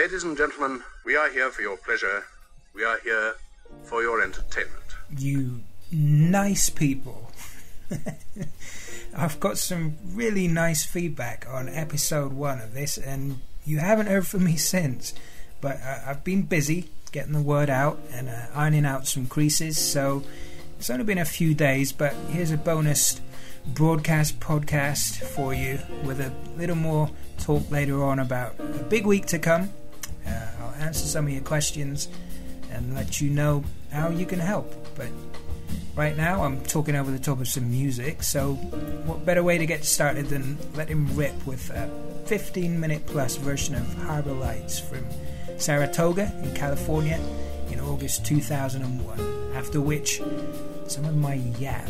Ladies and gentlemen, we are here for your pleasure. We are here for your entertainment. You nice people. I've got some really nice feedback on episode one of this, and you haven't heard from me since. But uh, I've been busy getting the word out and uh, ironing out some creases, so it's only been a few days. But here's a bonus broadcast podcast for you with a little more talk later on about a big week to come. Uh, I'll answer some of your questions and let you know how you can help. But right now, I'm talking over the top of some music, so what better way to get started than let him rip with a 15 minute plus version of Harbor Lights from Saratoga in California in August 2001, after which, some of my yap.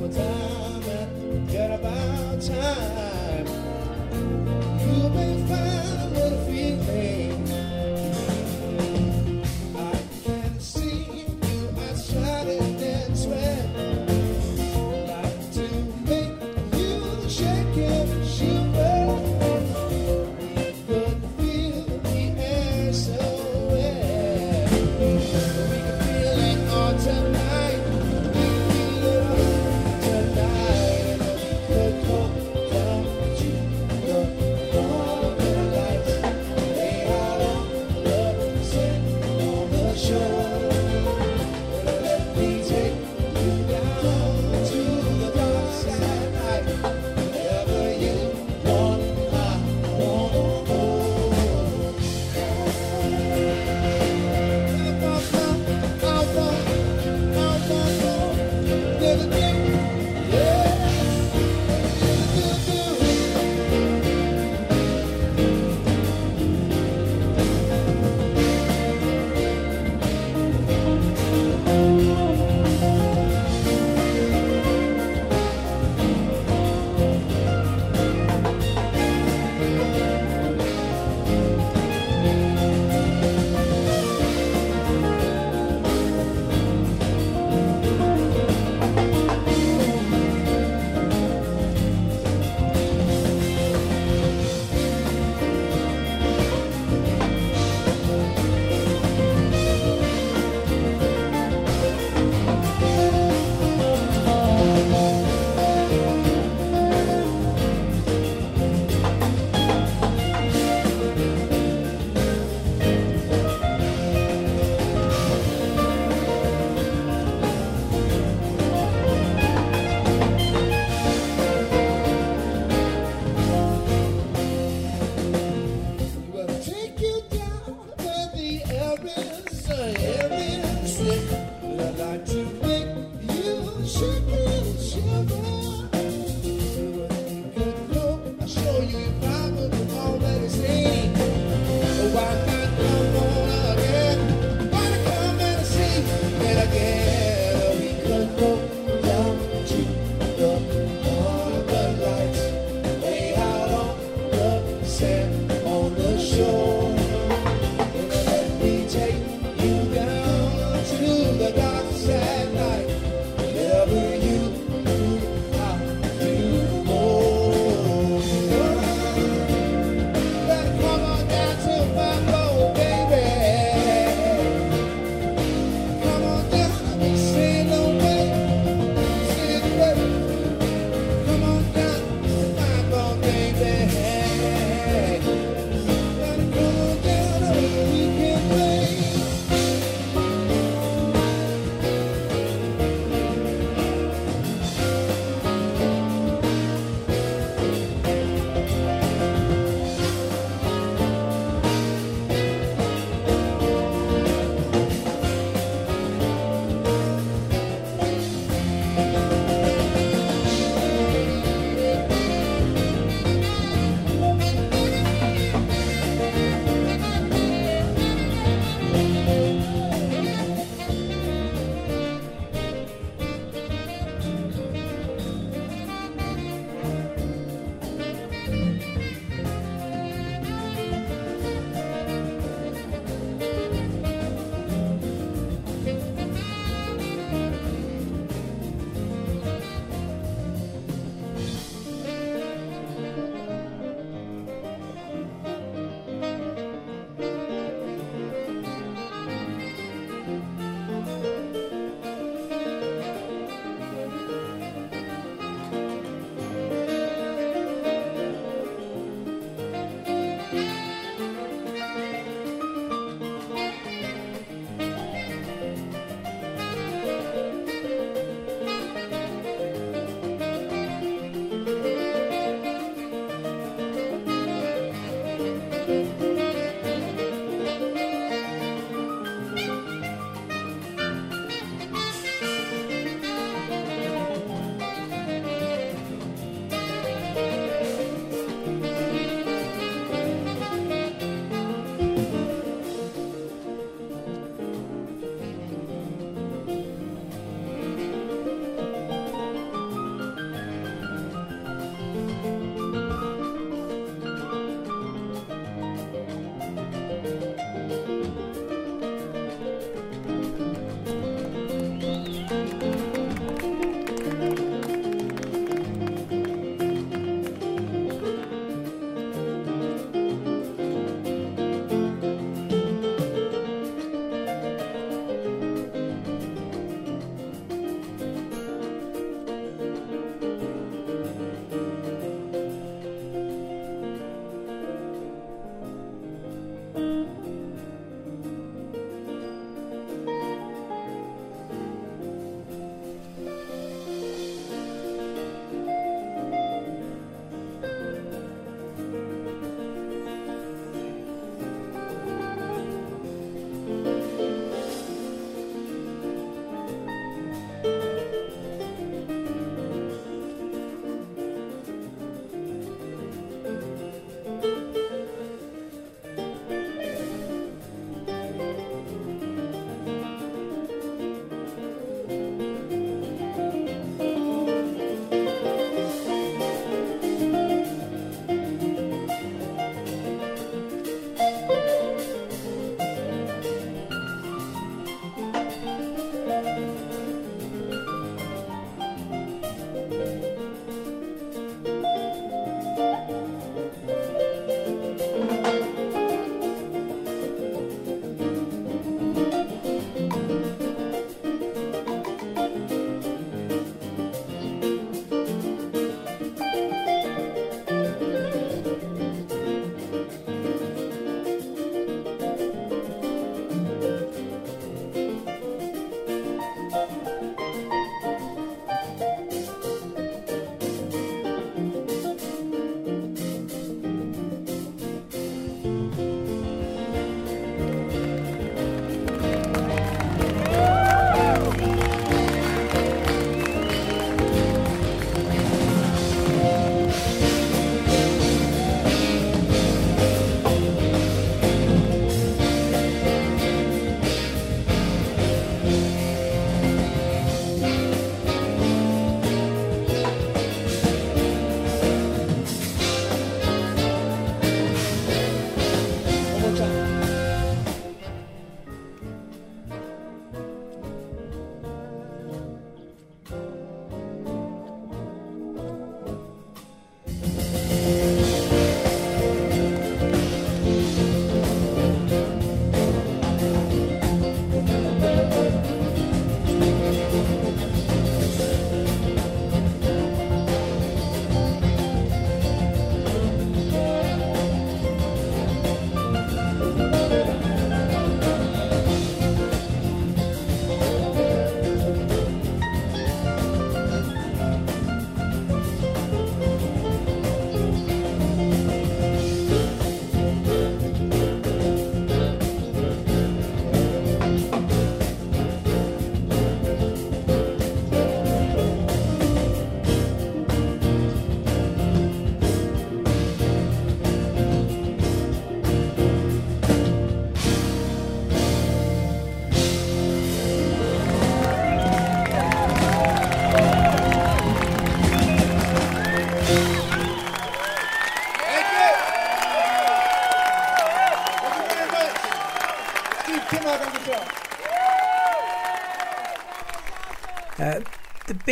Take some time and get about time. you.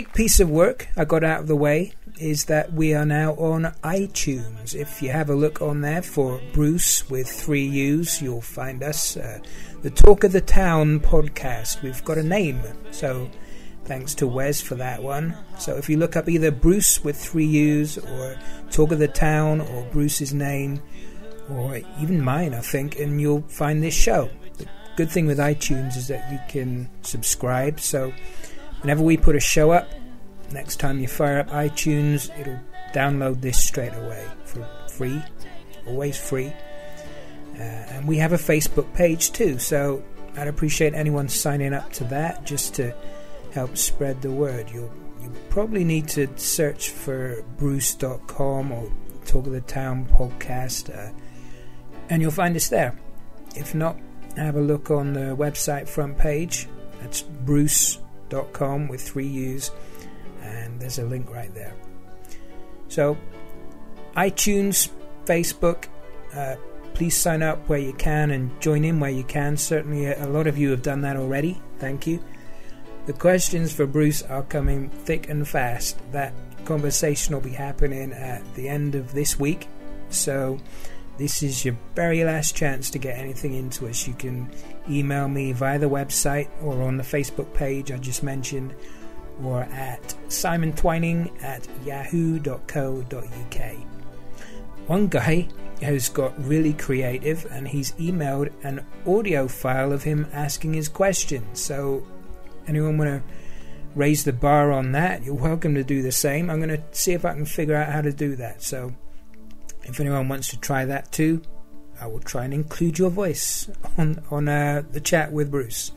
Big piece of work I got out of the way is that we are now on iTunes. If you have a look on there for Bruce with three U's, you'll find us. Uh, the Talk of the Town podcast. We've got a name, so thanks to Wes for that one. So if you look up either Bruce with three U's or Talk of the Town or Bruce's name or even mine, I think, and you'll find this show. The good thing with iTunes is that you can subscribe, so whenever we put a show up, next time you fire up iTunes, it'll download this straight away for free, always free. Uh, and we have a Facebook page too, so I'd appreciate anyone signing up to that just to help spread the word. You'll you probably need to search for Bruuuce.com or Talk of the Town podcast, uh, and you'll find us there. If not, have a look on the website front page. That's Bruuuce.com with three U's, and there's a link right there. So, iTunes, Facebook, uh, please sign up where you can and join in where you can. Certainly, a lot of you have done that already. Thank you. The questions for Bruce are coming thick and fast. That conversation will be happening at the end of this week. So, this is your very last chance to get anything into us. You can email me via the website or on the Facebook page I just mentioned, or at simontwining at yahoo.co.uk. One guy has got really creative and he's emailed an audio file of him asking his question. So, anyone want to raise the bar on that? You're welcome to do the same. I'm going to see if I can figure out how to do that. So, if anyone wants to try that too, I will try and include your voice on on uh, the chat with Bruce.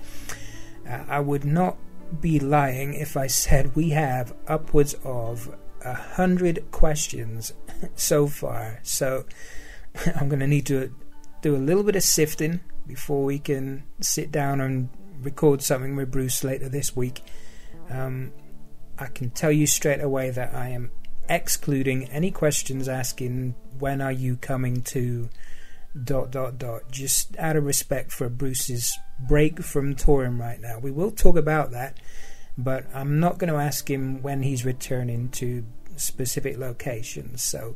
Uh, I would not be lying if I said we have upwards of a hundred questions so far. So I'm going to need to do a little bit of sifting before we can sit down and record something with Bruce later this week. Um, I can tell you straight away that I am excluding any questions asking when are you coming to dot dot dot just out of respect for Bruce's break from touring right now. We will talk about that, but I'm not going to ask him when he's returning to specific locations. So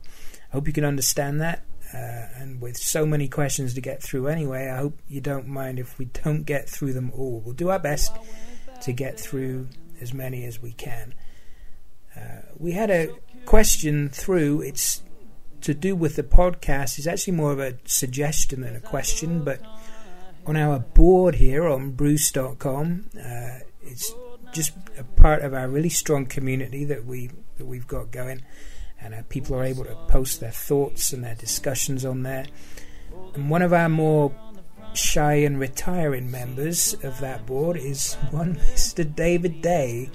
I hope you can understand that. Uh, and with so many questions to get through anyway, I hope you don't mind if we don't get through them all. We'll do our best to get through as many as we can. Uh, we had a question through. It's to do with the podcast. It's actually more of a suggestion than a question, but on our board here on Bruuuce.com, uh, it's just a part of our really strong community that we that we've got going, and uh, people are able to post their thoughts and their discussions on there. And one of our more shy and retiring members of that board is one Mr. David Day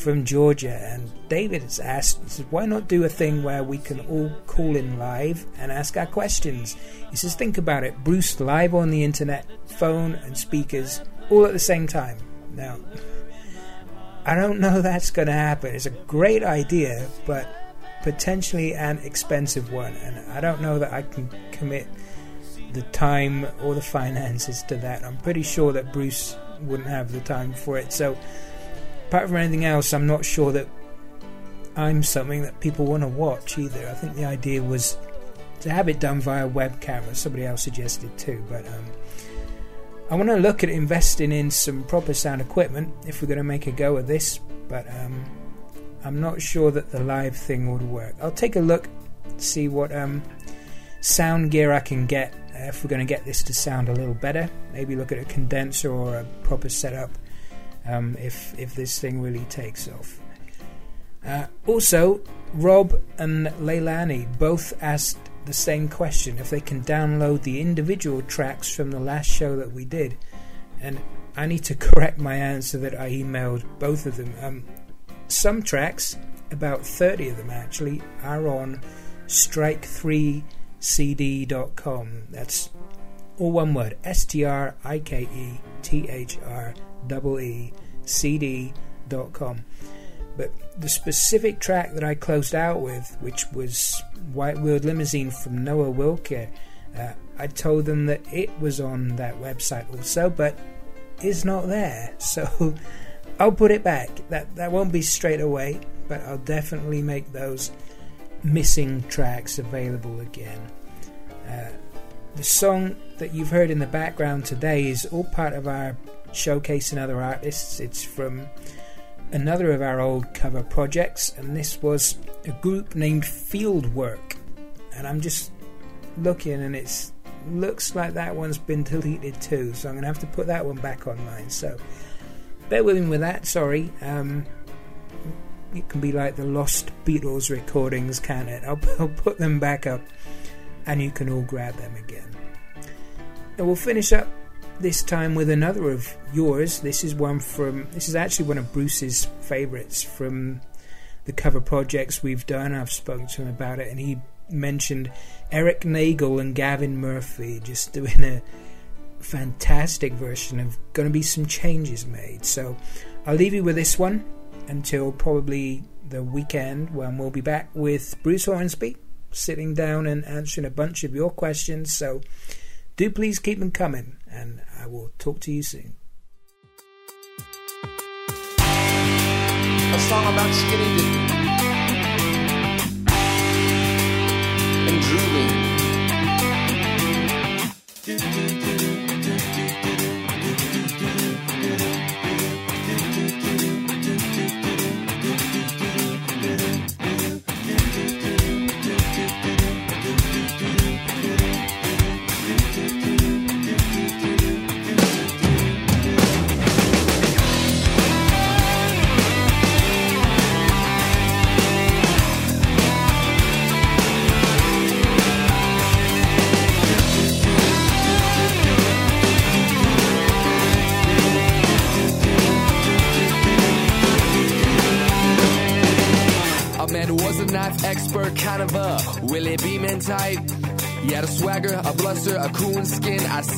from Georgia. And David has asked, he says, why not do a thing where we can all call in live and ask our questions? He says, think about it. Bruce live on the internet, phone and speakers, all at the same time. Now, I don't know that's going to happen. It's a great idea, but potentially an expensive one. And I don't know that I can commit the time or the finances to that. I'm pretty sure that Bruce wouldn't have the time for it. So, apart from anything else, I'm not sure that I'm something that people want to watch either. I think the idea was to have it done via webcam, as somebody else suggested too. But um, I want to look at investing in some proper sound equipment if we're going to make a go of this. But um, I'm not sure that the live thing would work. I'll take a look, see what um, sound gear I can get uh, if we're going to get this to sound a little better. Maybe look at a condenser or a proper setup um, if if this thing really takes off. Uh, also, Rob and Leilani both asked the same question if they can download the individual tracks from the last show that we did. And I need to correct my answer that I emailed both of them. Um, some tracks, about 30 of them actually, are on strike3cd.com. That's all one word S T R I K E T H R E But the specific track that I closed out with, which was White-Wheeled Limousine from Noah Wilke, uh, I told them that it was on that website also, but it's not there. So I'll put it back. That that won't be straight away, but I'll definitely make those missing tracks available again. Uh, the song that you've heard in the background today is all part of our showcasing other artists. It's from another of our old cover projects, and this was a group named Fieldwork. And I'm just looking, and it looks like that one's been deleted too, so I'm gonna have to put that one back online. So bear with me with that. Sorry. Um, it can be like the lost Beatles recordings, can it? I'll, I'll put them back up, and you can all grab them again. And we'll finish up this time with another of yours. This is one from. This is actually one of Bruce's favourites from the cover projects we've done. I've spoken to him about it, and he mentioned Eric Nagel and Gavin Murphy just doing a fantastic version of Gonna Be Some Changes Made. So I'll leave you with this one until probably the weekend when we'll be back with Bruce Hornsby sitting down and answering a bunch of your questions. So do please keep them coming, and I will talk to you soon. a song about skinny dipping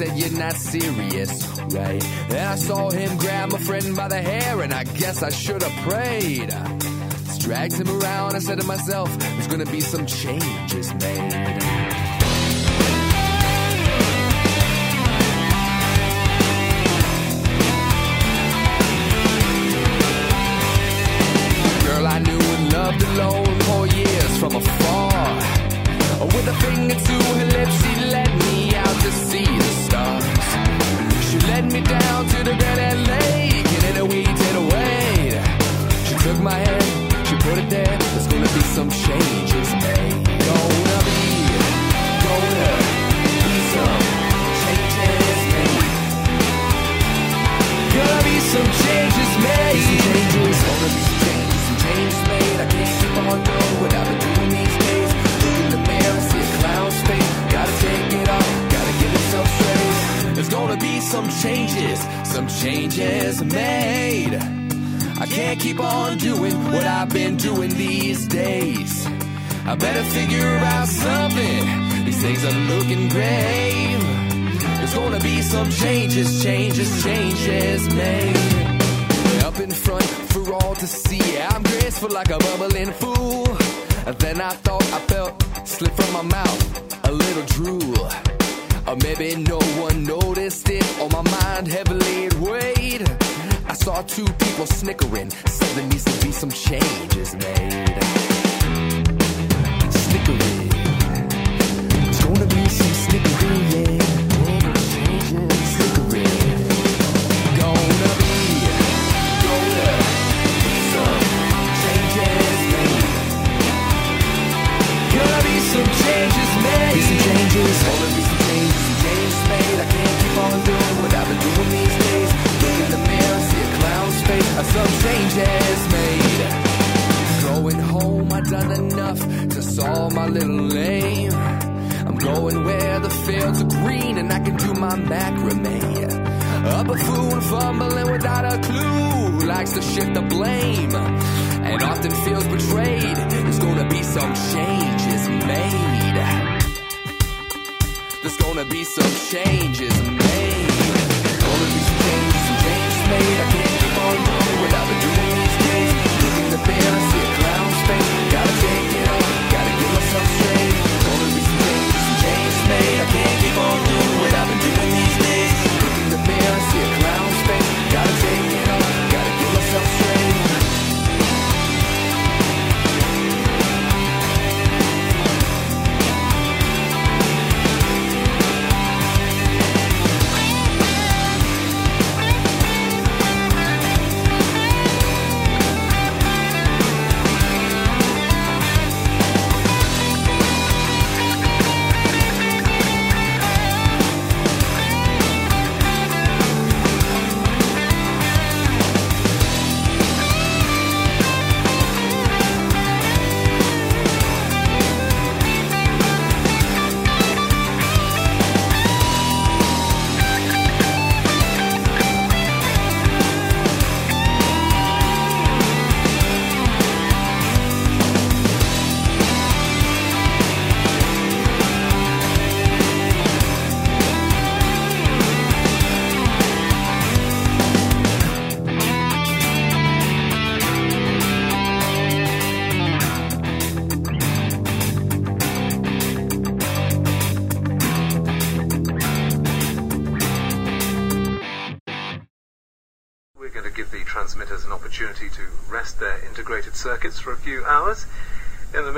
said, You're not serious, right? Then I saw him grab my friend by the hair, and I guess I should have prayed. Just dragged him around. I said to myself, There's gonna be some changes made. Changes made. I can't keep on doing what I've been doing these days. I better figure out something. These things are looking grave. There's gonna be some changes, changes, changes made. Up in front for all to see. I'm graceful like a bubbling fool. And then I thought I felt slip from my mouth a little drool. Or maybe no one noticed it. On my mind heavily weighed. I saw two people snickering. Said there needs to be some changes made. Snickering. It's gonna be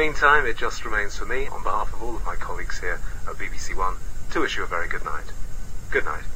meantime, it just remains for me, on behalf of all of my colleagues here at BBC One, to wish you a very good night. Good night.